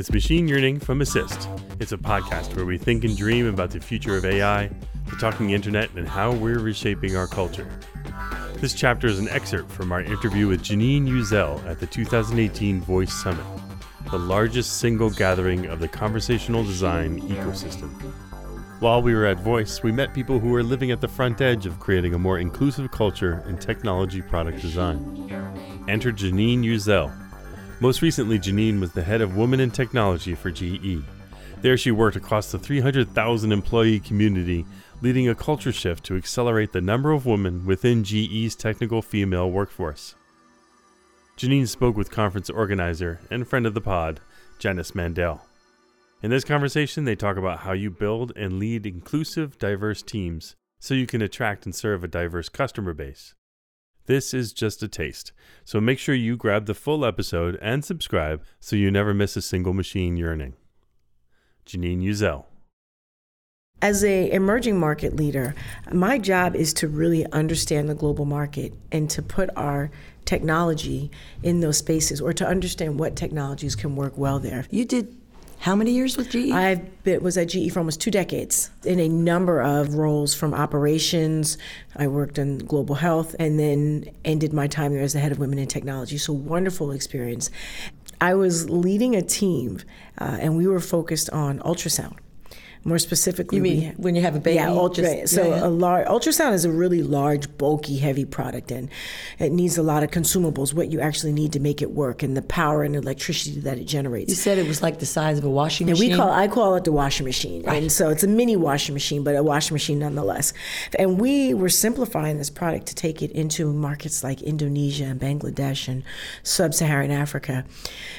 It's Machine Yearning from Assist. It's a podcast where we think and dream about the future of AI, the talking internet, and how we're reshaping our culture. This chapter is an excerpt from our interview with Janine Uzel at the 2018 Voice Summit, the largest single gathering of the conversational design ecosystem. While we were at Voice, we met people who are living at the front edge of creating a more inclusive culture in technology product design. Enter Janine Uzel, most recently, Janine was the head of Women in Technology for GE. There, she worked across the 300,000 employee community, leading a culture shift to accelerate the number of women within GE's technical female workforce. Janine spoke with conference organizer and friend of the pod, Janice Mandel. In this conversation, they talk about how you build and lead inclusive, diverse teams so you can attract and serve a diverse customer base. This is just a taste, so make sure you grab the full episode and subscribe so you never miss a single machine yearning. Janine Uzel. As a emerging market leader, my job is to really understand the global market and to put our technology in those spaces or to understand what technologies can work well there. You did how many years with GE? I was at GE for almost two decades in a number of roles from operations. I worked in global health and then ended my time there as the head of women in technology. So, wonderful experience. I was leading a team uh, and we were focused on ultrasound. More specifically, you mean when you have a baby? Yeah, ultra, right. so yeah, a large ultrasound is a really large, bulky, heavy product, and it needs a lot of consumables. What you actually need to make it work, and the power and electricity that it generates. You said it was like the size of a washing machine. We call I call it the washing machine, right. and so it's a mini washing machine, but a washing machine nonetheless. And we were simplifying this product to take it into markets like Indonesia and Bangladesh and sub-Saharan Africa,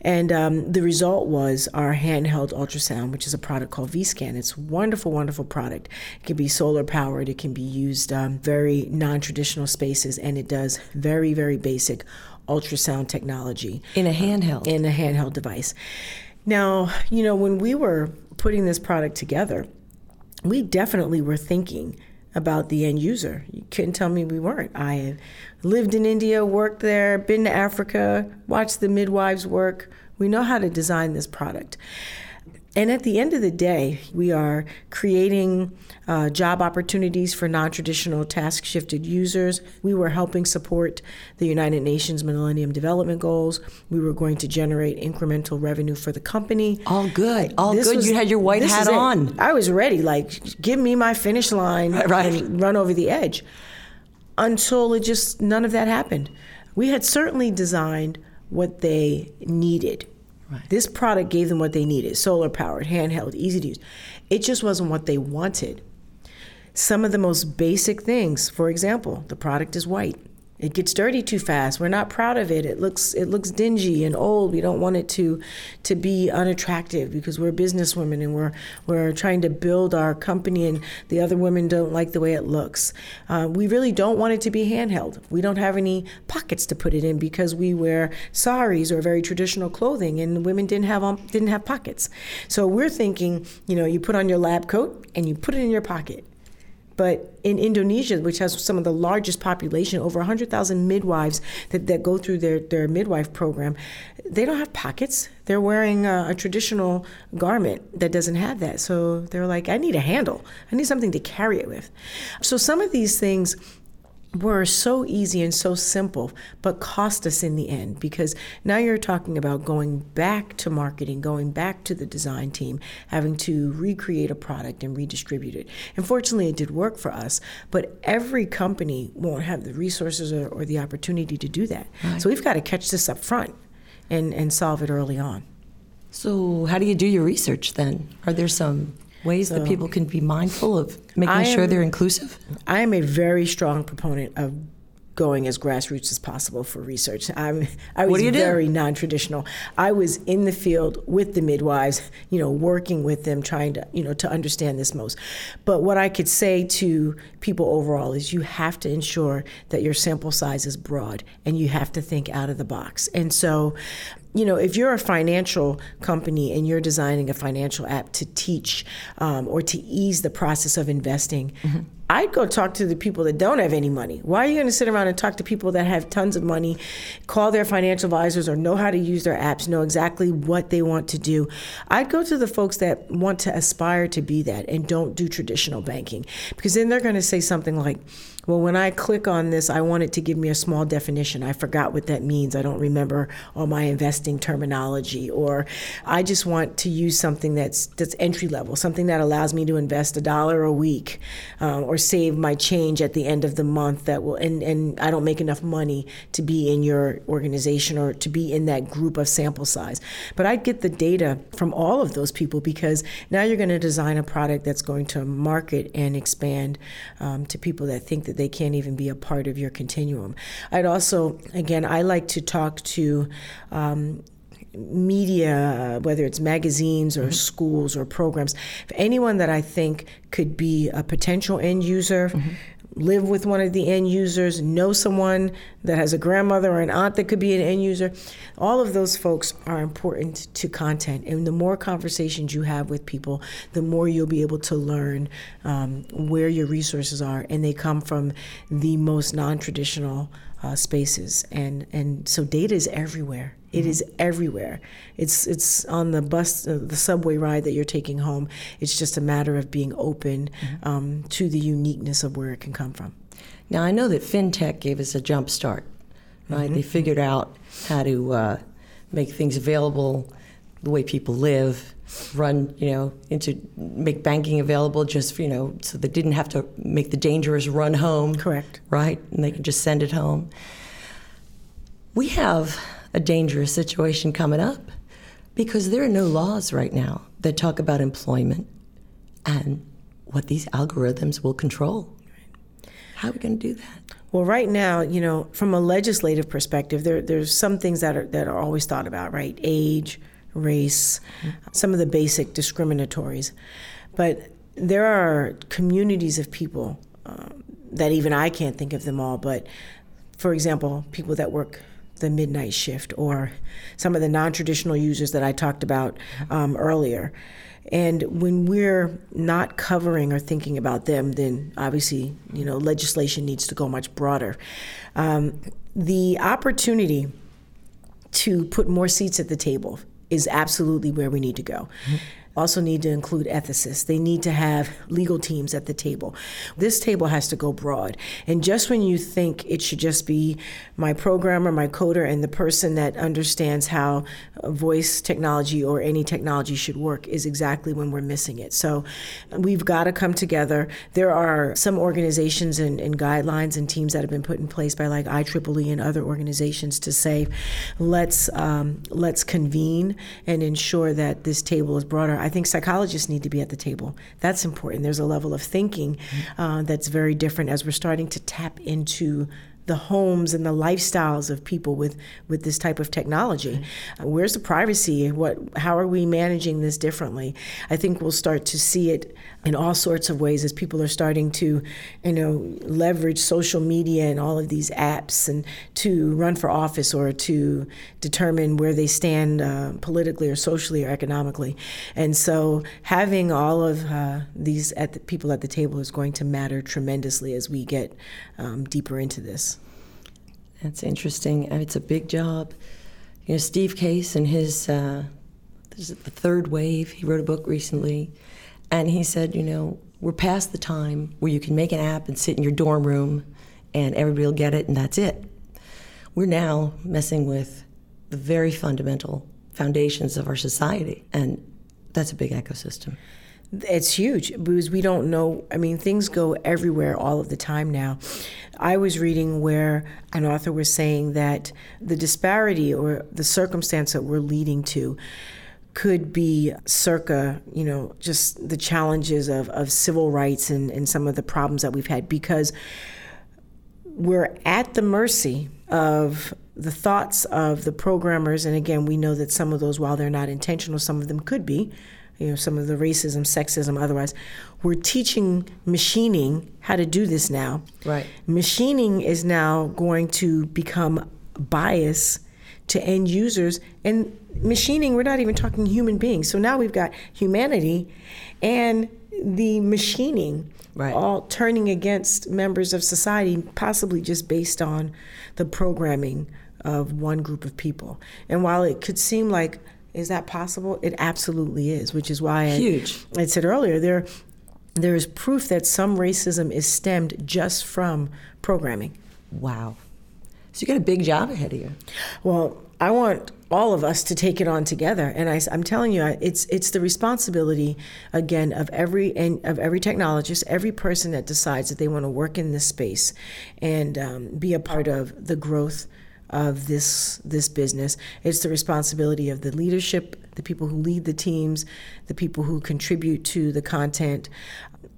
and um, the result was our handheld ultrasound, which is a product called Vscan. It's wonderful, wonderful product. It can be solar powered. It can be used um, very non-traditional spaces, and it does very, very basic ultrasound technology in a handheld. In a handheld device. Now, you know, when we were putting this product together, we definitely were thinking about the end user. You couldn't tell me we weren't. I lived in India, worked there, been to Africa, watched the midwives work. We know how to design this product. And at the end of the day, we are creating uh, job opportunities for non traditional task shifted users. We were helping support the United Nations Millennium Development Goals. We were going to generate incremental revenue for the company. All good. All this good. Was, you had your white hat on. I was ready. Like, give me my finish line right. and run over the edge. Until it just, none of that happened. We had certainly designed what they needed This product gave them what they needed solar powered, handheld, easy to use. It just wasn't what they wanted. Some of the most basic things, for example, the product is white. It gets dirty too fast. We're not proud of it. It looks it looks dingy and old. We don't want it to to be unattractive because we're businesswomen and we're we're trying to build our company and the other women don't like the way it looks. Uh, we really don't want it to be handheld. We don't have any pockets to put it in because we wear saris or very traditional clothing and women didn't have didn't have pockets. So we're thinking, you know, you put on your lab coat and you put it in your pocket but in Indonesia, which has some of the largest population, over 100,000 midwives that, that go through their, their midwife program, they don't have pockets. They're wearing a, a traditional garment that doesn't have that. So they're like, I need a handle. I need something to carry it with. So some of these things were so easy and so simple, but cost us in the end because now you're talking about going back to marketing, going back to the design team, having to recreate a product and redistribute it. Unfortunately, it did work for us, but every company won't have the resources or, or the opportunity to do that. Right. So we've got to catch this up front and, and solve it early on. So, how do you do your research then? Are there some ways so, that people can be mindful of making am, sure they're inclusive? I am a very strong proponent of going as grassroots as possible for research. I'm, I was very non-traditional. I was in the field with the midwives, you know, working with them, trying to, you know, to understand this most. But what I could say to people overall is you have to ensure that your sample size is broad and you have to think out of the box. And so you know, if you're a financial company and you're designing a financial app to teach um, or to ease the process of investing, mm-hmm I'd go talk to the people that don't have any money. Why are you going to sit around and talk to people that have tons of money, call their financial advisors or know how to use their apps, know exactly what they want to do? I'd go to the folks that want to aspire to be that and don't do traditional banking because then they're going to say something like, well, when I click on this, I want it to give me a small definition. I forgot what that means. I don't remember all my investing terminology. Or I just want to use something that's that's entry level, something that allows me to invest a dollar a week, um, or save my change at the end of the month. That will and and I don't make enough money to be in your organization or to be in that group of sample size. But I'd get the data from all of those people because now you're going to design a product that's going to market and expand um, to people that think that they can't even be a part of your continuum. I'd also, again, I like to talk to um, media, whether it's magazines or mm-hmm. schools or programs, anyone that I think could be a potential end user. Mm-hmm live with one of the end users, know someone that has a grandmother or an aunt that could be an end user. All of those folks are important to content. And the more conversations you have with people, the more you'll be able to learn um, where your resources are. And they come from the most non traditional uh, spaces. And, and so data is everywhere. It mm-hmm. is everywhere. It's it's on the bus, uh, the subway ride that you're taking home. It's just a matter of being open mm-hmm. um, to the uniqueness of where it can come from. Now I know that fintech gave us a jump start, right? Mm-hmm. They figured out how to uh, make things available the way people live, run, you know, into make banking available just, you know, so they didn't have to make the dangerous run home. Correct. Right? And they can just send it home. We have a dangerous situation coming up because there are no laws right now that talk about employment and what these algorithms will control. How are we going to do that? Well, right now, you know, from a legislative perspective, there, there's some things that are that are always thought about, right? Age, race, some of the basic discriminatories, but there are communities of people uh, that even I can't think of them all. But for example, people that work the midnight shift or some of the non traditional users that I talked about um, earlier. And when we're not covering or thinking about them, then obviously, you know, legislation needs to go much broader. Um, the opportunity to put more seats at the table is absolutely where we need to go. Mm-hmm also need to include ethicists. They need to have legal teams at the table. This table has to go broad. And just when you think it should just be my programmer, my coder, and the person that understands how voice technology or any technology should work is exactly when we're missing it. So we've got to come together. There are some organizations and, and guidelines and teams that have been put in place by like IEEE and other organizations to say, let's um, let's convene and ensure that this table is broader. I think psychologists need to be at the table. That's important. There's a level of thinking uh, that's very different as we're starting to tap into the homes and the lifestyles of people with, with this type of technology. Uh, where's the privacy? What, how are we managing this differently? I think we'll start to see it in all sorts of ways as people are starting to, you know, leverage social media and all of these apps and to run for office or to determine where they stand uh, politically or socially or economically. And so having all of uh, these at the, people at the table is going to matter tremendously as we get um, deeper into this. That's interesting. And it's a big job. You know, Steve Case and his uh, the third wave. He wrote a book recently and he said, you know, we're past the time where you can make an app and sit in your dorm room and everybody will get it and that's it. We're now messing with the very fundamental foundations of our society, and that's a big ecosystem. It's huge because we don't know. I mean, things go everywhere all of the time now. I was reading where an author was saying that the disparity or the circumstance that we're leading to could be circa, you know, just the challenges of, of civil rights and, and some of the problems that we've had because we're at the mercy of the thoughts of the programmers. And again, we know that some of those, while they're not intentional, some of them could be, you know, some of the racism, sexism, otherwise. We're teaching machining how to do this now. Right. Machining is now going to become bias to end users. And machining, we're not even talking human beings. So now we've got humanity and the machining Right. all turning against members of society, possibly just based on the programming of one group of people. And while it could seem like, is that possible? It absolutely is, which is why I, Huge. I said earlier, there, there is proof that some racism is stemmed just from programming. Wow. So you got a big job ahead of you. Well, I want all of us to take it on together, and I, am telling you, it's it's the responsibility again of every and of every technologist, every person that decides that they want to work in this space, and um, be a part of the growth of this this business. It's the responsibility of the leadership, the people who lead the teams, the people who contribute to the content,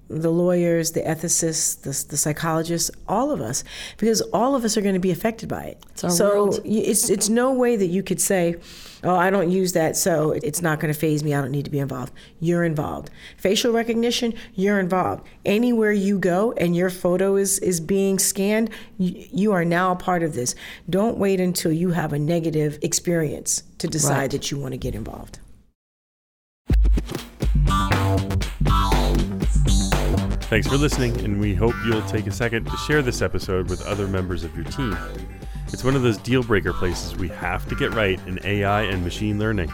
the lawyers, the ethicists, the, the psychologists, all of us, because all of us are going to be affected by it. It's so world. it's it's no way that you could say, "Oh, I don't use that, so it's not going to faze me. I don't need to be involved." You're involved. Facial recognition, you're involved. Anywhere you go and your photo is is being scanned, you, you are now a part of this. Don't wait until you have a negative experience to decide Right. that you want to get involved. Thanks for listening, and we hope you'll take a second to share this episode with other members of your team. It's one of those deal breaker places we have to get right in AI and machine learning.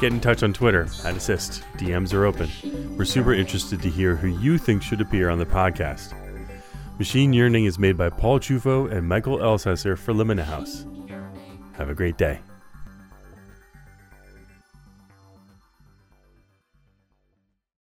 Get in touch on Twitter at Assist. DMs are open. We're super interested to hear who you think should appear on the podcast. Machine Yearning is made by Paul Chufo and Michael Elshesser for Limina House. Have a great day.